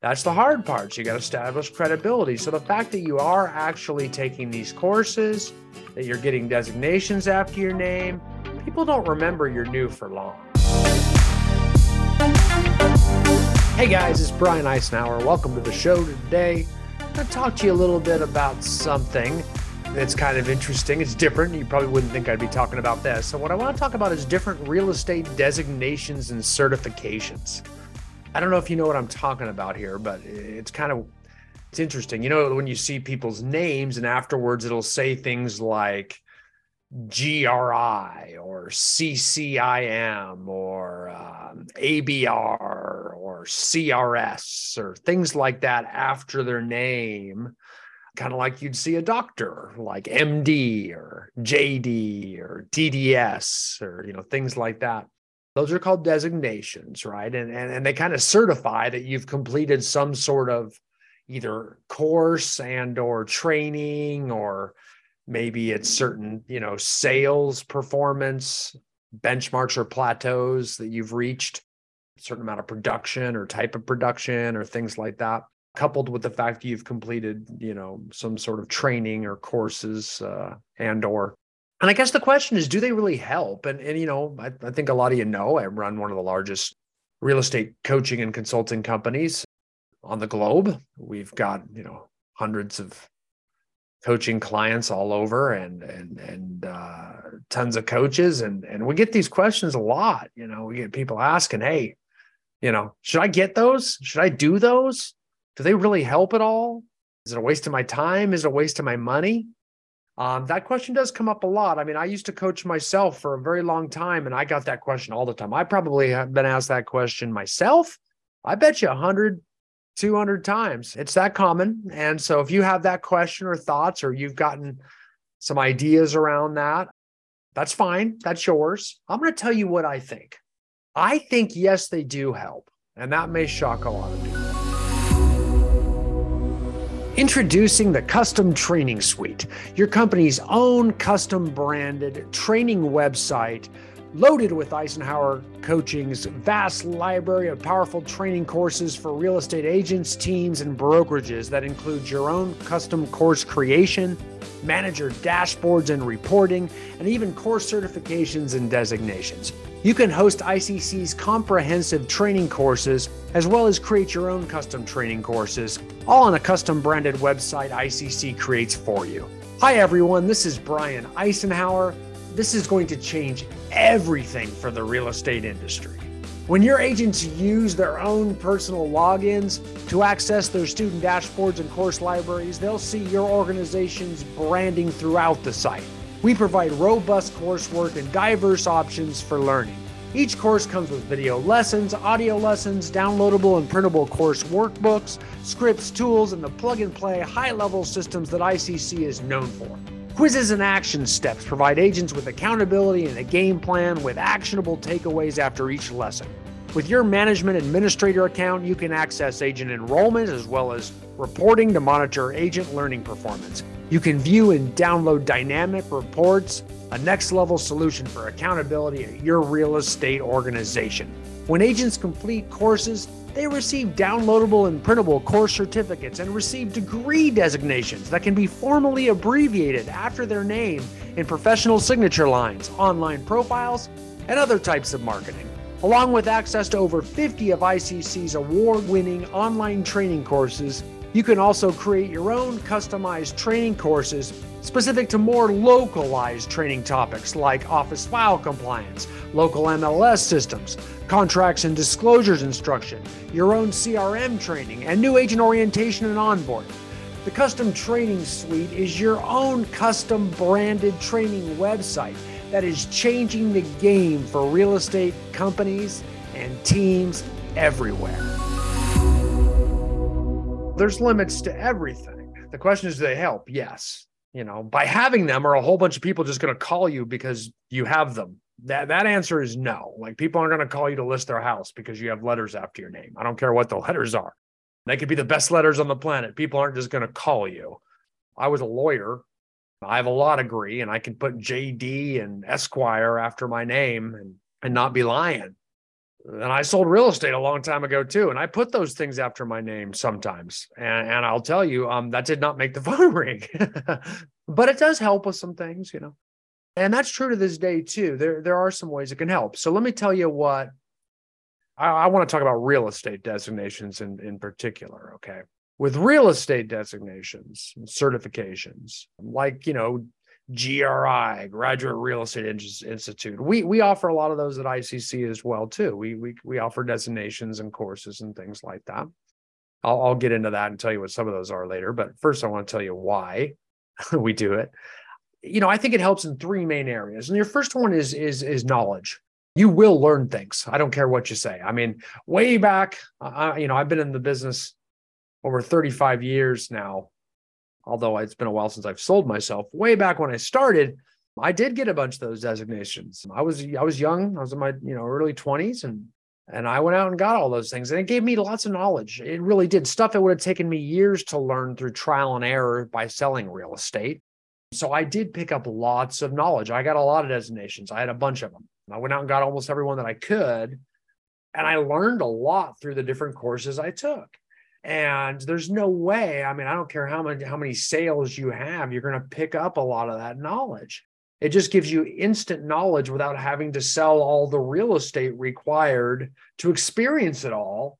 That's the hard part. You got to establish credibility. So the fact that you are actually taking these courses, that you're getting designations after your name, people don't remember you're new for long. Hey guys, it's Brian Icenhower. Welcome to the show today. I'm going to talk to you a little bit about something that's kind of interesting. It's different. You probably wouldn't think I'd be talking about this. So, what I want to talk about is different real estate designations and certifications. I don't know if you know what I'm talking about here, but it's kind of it's interesting. You know, when you see people's names and afterwards it'll say things like GRI or CCIM or um, ABR or CRS or things like that after their name, kind of like you'd see a doctor like MD or JD or DDS or you know things like that. Those are called designations, right? And, and, and they kind of certify that you've completed some sort of either course and or training or maybe it's certain, you know, sales performance benchmarks or plateaus that you've reached, a certain amount of production or type of production or things like that coupled with the fact that you've completed you know some sort of training or courses uh, and or and I guess the question is, do they really help? And, and you know, I, I think a lot of you know I run one of the largest real estate coaching and consulting companies on the globe. We've got, you know, hundreds of coaching clients all over and and and uh, tons of coaches. And and we get these questions a lot you know we get people asking hey you know should i get those? Should i do those? Do they really help at all? Is it a waste of my time? Is it a waste of my money um, that question does come up a lot. I mean, I used to coach myself for a very long time, and I got that question all the time. I probably have been asked that question myself. I bet you 100, 200 times. It's that common. And so if you have that question or thoughts, or you've gotten some ideas around that, that's fine. That's yours. I'm going to tell you what I think. I think, yes, they do help. And that may shock a lot of people. Introducing the Custom Training Suite, your company's own custom branded training website loaded with Icenhower Coaching's vast library of powerful training courses for real estate agents, teams, and brokerages that includes your own custom course creation, manager dashboards and reporting, and even course certifications and designations. You can host ICC's comprehensive training courses as well as create your own custom training courses, all on a custom branded website ICC creates for you. Hi, everyone. This is Brian Icenhower. This is going to change everything for the real estate industry. When your agents use their own personal logins to access their student dashboards and course libraries, they'll see your organization's branding throughout the site. We provide robust coursework and diverse options for learning. Each course comes with video lessons, audio lessons, downloadable and printable course workbooks, scripts, tools, and the plug and play high level systems that ICC is known for. Quizzes and action steps provide agents with accountability and a game plan with actionable takeaways after each lesson. With your management administrator account, you can access agent enrollment as well as reporting to monitor agent learning performance. You can view and download dynamic reports, a next level solution for accountability at your real estate organization. When agents complete courses, they receive downloadable and printable course certificates and receive degree designations that can be formally abbreviated after their name in professional signature lines, online profiles, and other types of marketing. Along with access to over 50 of ICC's award winning online training courses, you can also create your own customized training courses specific to more localized training topics like office file compliance, local MLS systems, contracts and disclosures instruction, your own CRM training, and new agent orientation and onboarding. The Custom Training Suite is your own custom branded training website that is changing the game for real estate companies and teams everywhere there's limits to everything. The question is, do they help? Yes. You know, by having them, are a whole bunch of people just going to call you because you have them? That that answer is no. Like people aren't going to call you to list their house because you have letters after your name. I don't care what the letters are. They could be the best letters on the planet. People aren't just going to call you. I was a lawyer. I have a law degree and I can put JD and Esquire after my name and, and not be lying. and I sold real estate a long time ago too. And I put those things after my name sometimes. And, and I'll tell you, um, that did not make the phone ring, but it does help with some things, you know. And that's true to this day too. There, there are some ways it can help. So let me tell you what I, I want to talk about real estate designations in, in particular. Okay. With real estate designations and certifications, like, you know, GRI, Graduate Real Estate Institute. We we offer a lot of those at ICC as well too. We we we offer designations and courses and things like that. I'll, I'll get into that and tell you what some of those are later. But first, I want to tell you why we do it. You know, I think it helps in three main areas. And your first one is is is knowledge. You will learn things. I don't care what you say. I mean, way back, uh, you know, I've been in the business over 35 years now although it's been a while since I've sold myself. Way back when I started, I did get a bunch of those designations. I was I was young. I was in my you know early twenties, and and I went out and got all those things, and it gave me lots of knowledge. It really did stuff that would have taken me years to learn through trial and error by selling real estate. So I did pick up lots of knowledge. I got a lot of designations. I had a bunch of them. I went out and got almost everyone that I could, and I learned a lot through the different courses I took. And there's no way, I mean, I don't care how many how many sales you have, you're going to pick up a lot of that knowledge. It just gives you instant knowledge without having to sell all the real estate required to experience it all.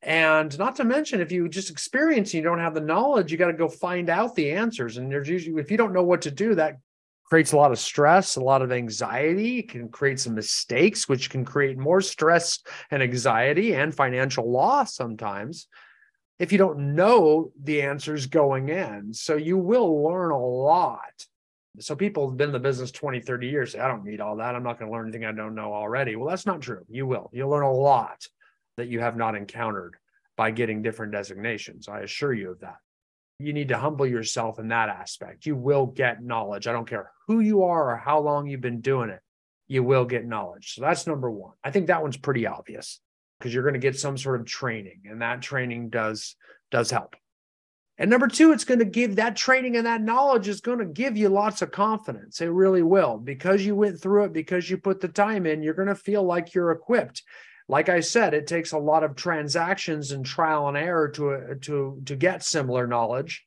And not to mention, if you just experience and you don't have the knowledge, you got to go find out the answers. And there's usually, if you don't know what to do, that creates a lot of stress, a lot of anxiety. Can create some mistakes, which can create more stress and anxiety and financial loss sometimes if you don't know the answers going in. So you will learn a lot. So people have been in the business 20, 30 years. Say, I don't need all that. I'm not going to learn anything I don't know already. Well, that's not true. You will. You'll learn a lot that you have not encountered by getting different designations. I assure you of that. You need to humble yourself in that aspect. You will get knowledge. I don't care who you are or how long you've been doing it. You will get knowledge. So that's number one. I think that one's pretty obvious because you're going to get some sort of training and that training does does help. And number two it's going to give that training and that knowledge is going to give you lots of confidence. It really will. Because you went through it because you put the time in you're going to feel like you're equipped. Like i said it takes a lot of transactions and trial and error to to to get similar knowledge.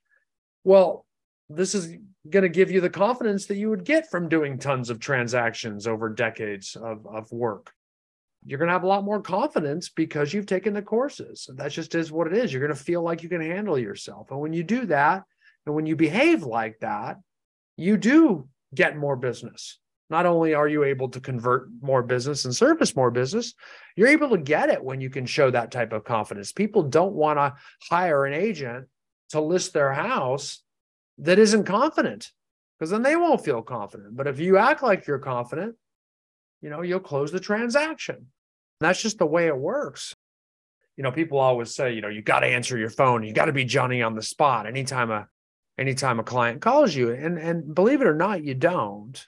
Well this is going to give you the confidence that you would get from doing tons of transactions over decades of, of work you're going to have a lot more confidence because you've taken the courses. That just is what it is. You're going to feel like you can handle yourself. And when you do that, and when you behave like that, you do get more business. Not only are you able to convert more business and service more business, you're able to get it when you can show that type of confidence. People don't want to hire an agent to list their house that isn't confident because then they won't feel confident. But if you act like you're confident, you know, you'll close the transaction. That's just the way it works. You know, people always say, you know, you got to answer your phone. You got to be Johnny on the spot anytime a anytime a client calls you. And and believe it or not, you don't.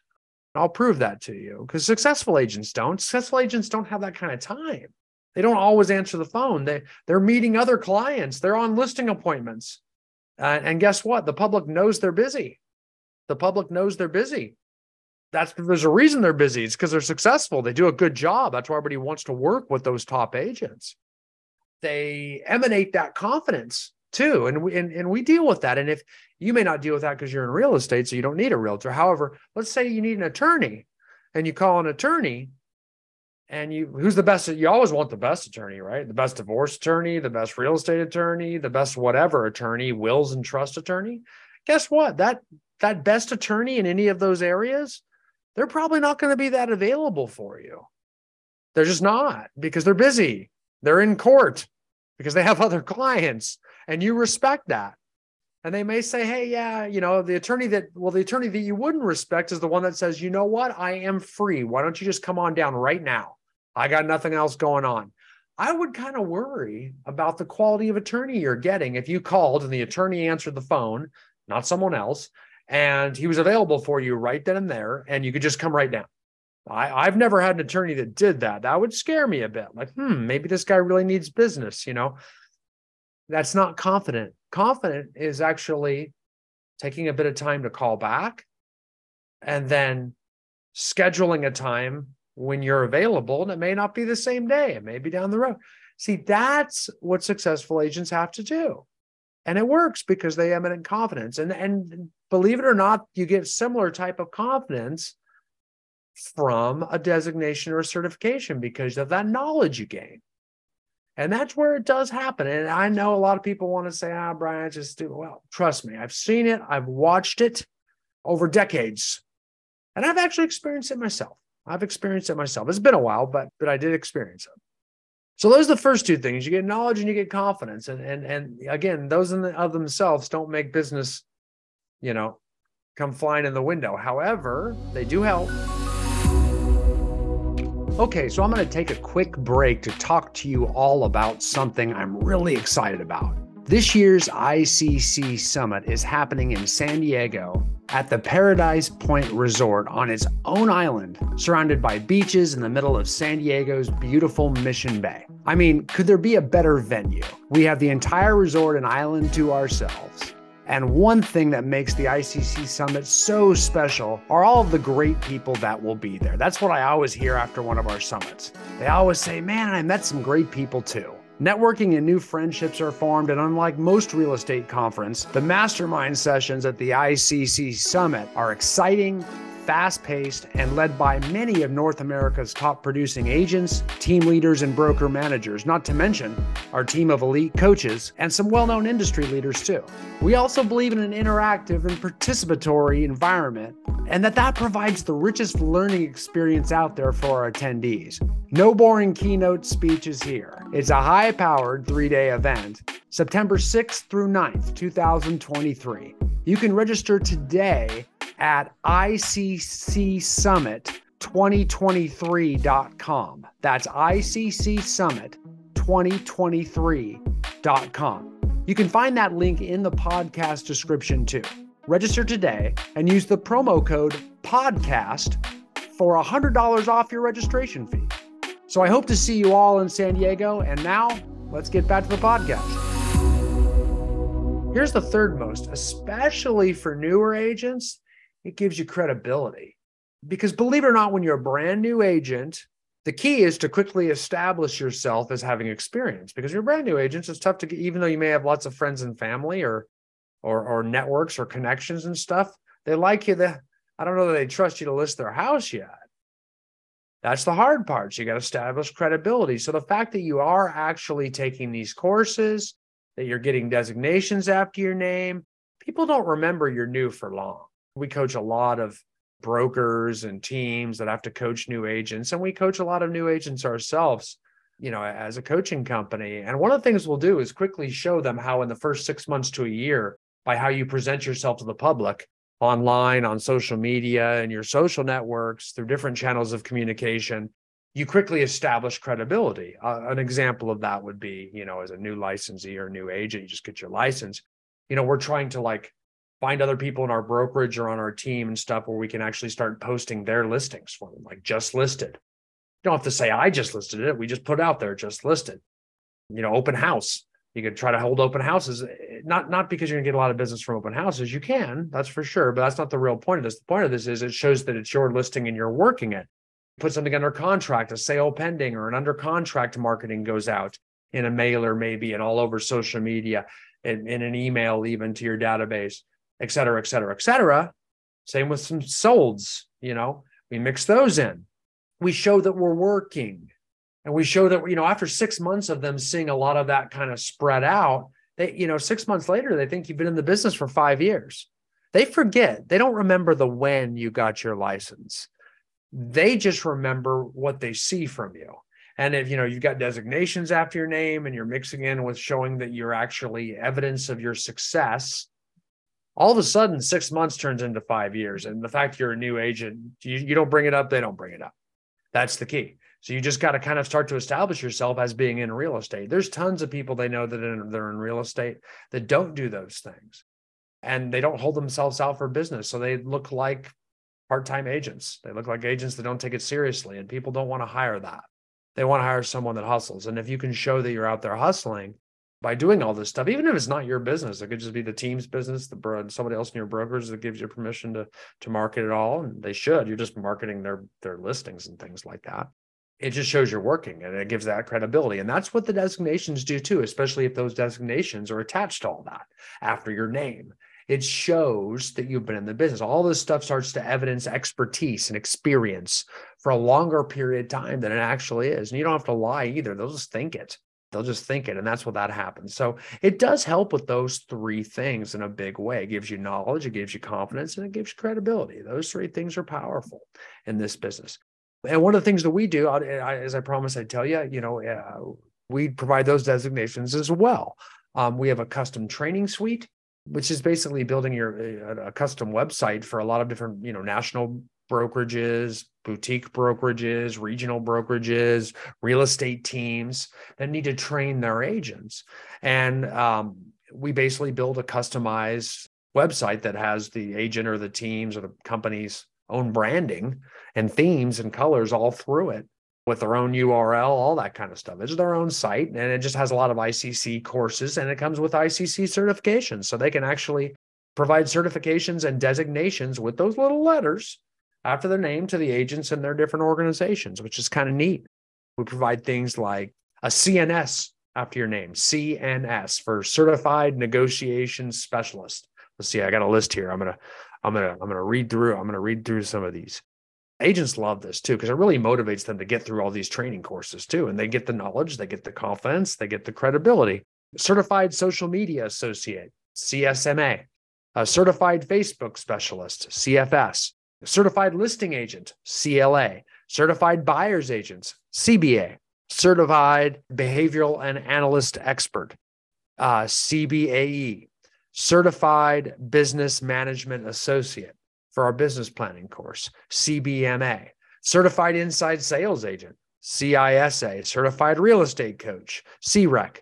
I'll prove that to you because successful agents don't. Successful agents don't have that kind of time. They don't always answer the phone. They they're meeting other clients. They're on listing appointments. Uh, and guess what? The public knows they're busy. The public knows they're busy that's there's a reason they're busy. It's because they're successful. They do a good job. That's why everybody wants to work with those top agents. They emanate that confidence too, and we and, and we deal with that. And if you may not deal with that because you're in real estate, so you don't need a realtor. However, let's say you need an attorney, and you call an attorney, and you who's the best? You always want the best attorney, right? The best divorce attorney, the best real estate attorney, the best whatever attorney, wills and trust attorney. Guess what? That that best attorney in any of those areas they're probably not going to be that available for you. They're just not because they're busy. They're in court because they have other clients and you respect that. And they may say, hey, yeah, you know, the attorney that, well, the attorney that you wouldn't respect is the one that says, you know what, I am free. Why don't you just come on down right now? I got nothing else going on. I would kind of worry about the quality of attorney you're getting if you called and the attorney answered the phone, not someone else, and he was available for you right then and there, and you could just come right down. I, I've never had an attorney that did that. That would scare me a bit. Like, hmm, maybe this guy really needs business, you know? That's not confident. Confident is actually taking a bit of time to call back and then scheduling a time when you're available, and it may not be the same day, it may be down the road. See, that's what successful agents have to do. And it works because they eminent confidence. And, and believe it or not, you get similar type of confidence from a designation or a certification because of that knowledge you gain. And that's where it does happen. And I know a lot of people want to say, ah, Brian, just do well. Trust me, I've seen it, I've watched it over decades. And I've actually experienced it myself. I've experienced it myself. It's been a while, but but I did experience it. So those are the first two things. You get knowledge and you get confidence. And and and again, those in the, of themselves don't make business, you know, come flying in the window. However, they do help. Okay, so I'm going to take a quick break to talk to you all about something I'm really excited about. This year's ICC Summit is happening in San Diego at the Paradise Point Resort on its own island, surrounded by beaches in the middle of San Diego's beautiful Mission Bay. I mean, could there be a better venue? We have the entire resort and island to ourselves. And one thing that makes the ICC Summit so special are all of the great people that will be there. That's what I always hear after one of our summits. They always say, Man, I met some great people too. Networking and new friendships are formed, and unlike most real estate conference, the mastermind sessions at the ICC Summit are exciting, fast paced, and led by many of North America's top producing agents, team leaders, and broker managers, not to mention our team of elite coaches and some well known industry leaders, too. We also believe in an interactive and participatory environment, and that that provides the richest learning experience out there for our attendees. No boring keynote speeches here. It's a high powered three day event, September 6th through 9th, 2023. You can register today at iccsummit2023.com. That's iccsummit2023.com. You can find that link in the podcast description too. Register today and use the promo code PODCAST for $100 off your registration fee. So I hope to see you all in San Diego. And now let's get back to the podcast. Here's the third most, especially for newer agents it gives you credibility. Because believe it or not, when you're a brand new agent, the key is to quickly establish yourself as having experience because you're a brand new agent. It's tough to get, even though you may have lots of friends and family or, or, or networks or connections and stuff. They like you. That I don't know that they trust you to list their house yet. That's the hard part. So you got to establish credibility. So the fact that you are actually taking these courses, that you're getting designations after your name, people don't remember you're new for long. We coach a lot of brokers and teams that have to coach new agents, and we coach a lot of new agents ourselves, you know, as a coaching company. And one of the things we'll do is quickly show them how, in the first six months to a year, by how you present yourself to the public online, on social media, and your social networks through different channels of communication, you quickly establish credibility. Uh, an example of that would be, you know, as a new licensee or new agent, you just get your license. You know, we're trying to like find other people in our brokerage or on our team and stuff where we can actually start posting their listings for them, like just listed. You don't have to say I just listed it. We just put out there just listed. You know, open house. You could try to hold open houses, eh, eh, not not because you're gonna get a lot of business from open houses. You can, that's for sure, but that's not the real point of this. The point of this is it shows that it's your listing and you're working it. Put something under contract, a sale pending, or an under contract marketing goes out in a mailer, maybe, and all over social media, in, in an email, even to your database et cetera, et cetera, et cetera. Same with some solds, you know, we mix those in. We show that we're working. And we show that, you know, after six months of them seeing a lot of that kind of spread out, they, you know, six months later, they think you've been in the business for five years. They forget, they don't remember the when you got your license. They just remember what they see from you. And if you know you've got designations after your name and you're mixing in with showing that you're actually evidence of your success, all of a sudden six months turns into five years. And the fact you're a new agent you, you don't bring it up they don't bring it up. That's the key. So you just got to kind of start to establish yourself as being in real estate. There's tons of people they know that they're in real estate that don't do those things. And they don't hold themselves out for business. So they look like part-time agents. They look like agents that don't take it seriously and people don't want to hire that. They want to hire someone that hustles. And if you can show that you're out there hustling by doing all this stuff, even if it's not your business, it could just be the team's business, the somebody else in your brokers that gives you permission to to market it all, and they should. You're just marketing their their listings and things like that. It just shows you're working, and it gives that credibility, and that's what the designations do too. Especially if those designations are attached to all that after your name, it shows that you've been in the business. All this stuff starts to evidence expertise and experience for a longer period of time than it actually is, and you don't have to lie either. They'll just think it they'll just think it and that's what that happens. So it does help with those three things in a big way. It gives you knowledge it gives you confidence and it gives you credibility. Those three things are powerful in this business. And one of the things that we do as i promised i'd tell you you know uh, we provide those designations as well. Um, we have a custom training suite which is basically building your a, a custom website for a lot of different you know national brokerages, boutique brokerages, regional brokerages, real estate teams that need to train their agents. And um, we basically build a customized website that has the agent or the teams or the company's own branding and themes and colors all through it with their own URL, all that kind of stuff. It's their own site and it just has a lot of ICC courses and it comes with ICC certifications. So they can actually provide certifications and designations with those little letters after their name to the agents and their different organizations, which is kind of neat. We provide things like a CNS after your name, CNS for Certified Negotiation Specialist. Let's see, I got a list here. I'm gonna, I'm gonna, I'm gonna read through. I'm gonna read through some of these. Agents love this too because it really motivates them to get through all these training courses too, and they get the knowledge, they get the confidence, they get the credibility. Certified Social Media Associate, CSMA, a Certified Facebook Specialist, CFS, certified listing agent, CLA, certified buyer's agents, CBA, certified behavioral and analyst expert, uh, CBAE, certified business management associate for our business planning course, CBMA, certified inside sales agent, CISA, certified real estate coach, CREC,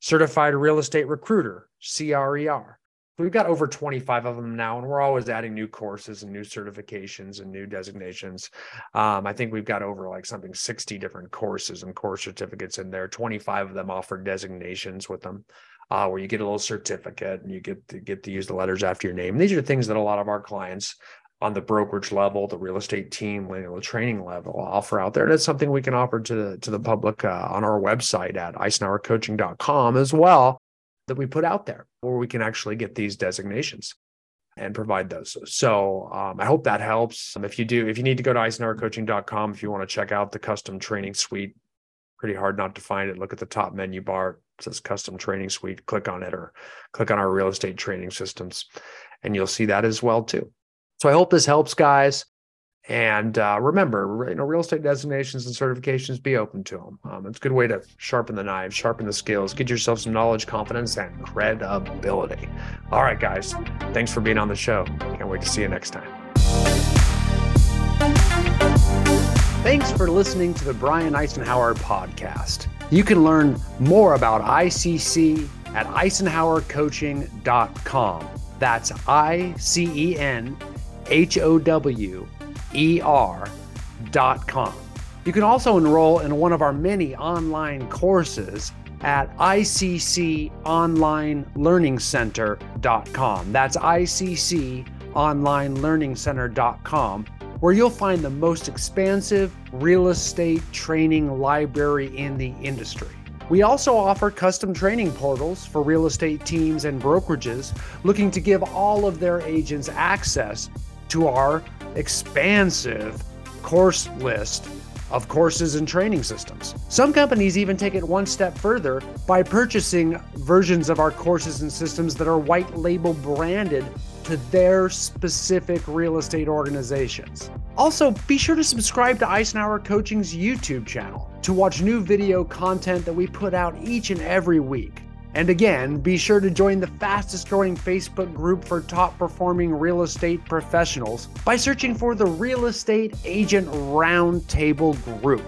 certified real estate recruiter, CRER, We've got over 25 of them now, and we're always adding new courses and new certifications and new designations. Um, I think we've got over like something 60 different courses and course certificates in there. 25 of them offer designations with them, uh, where you get a little certificate and you get to get to use the letters after your name. these are things that a lot of our clients on the brokerage level, the real estate team, you know, the training level offer out there. And it's something we can offer to the to the public uh, on our website at icenhowercoaching.com as well that we put out there where we can actually get these designations and provide those. So um, I hope that helps. Um, if you do, if you need to go to icenhowercoaching.com, if you want to check out the custom training suite, pretty hard not to find it. Look at the top menu bar. It says custom training suite. Click on it or click on our real estate training systems and you'll see that as well too. So I hope this helps guys. And uh, remember, you know, real estate designations and certifications, be open to them. Um, it's a good way to sharpen the knives, sharpen the skills, get yourself some knowledge, confidence, and credibility. All right, guys, thanks for being on the show. Can't wait to see you next time. Thanks for listening to the Brian Icenhower podcast. You can learn more about ICC at icenhowercoaching.com. That's I C E N H O W er.com. You can also enroll in one of our many online courses at icconlinelearningcenter.com. That's icconlinelearningcenter.com, where you'll find the most expansive real estate training library in the industry. We also offer custom training portals for real estate teams and brokerages looking to give all of their agents access to our expansive course list of courses and training systems. Some companies even take it one step further by purchasing versions of our courses and systems that are white label branded to their specific real estate organizations. Also, be sure to subscribe to Icenhower Coaching's YouTube channel to watch new video content that we put out each and every week. And again, be sure to join the fastest growing Facebook group for top performing real estate professionals by searching for the Real Estate Agent Roundtable Group.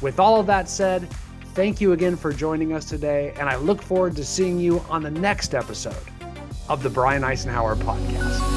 With all of that said, thank you again for joining us today, and I look forward to seeing you on the next episode of the Brian Icenhower Podcast.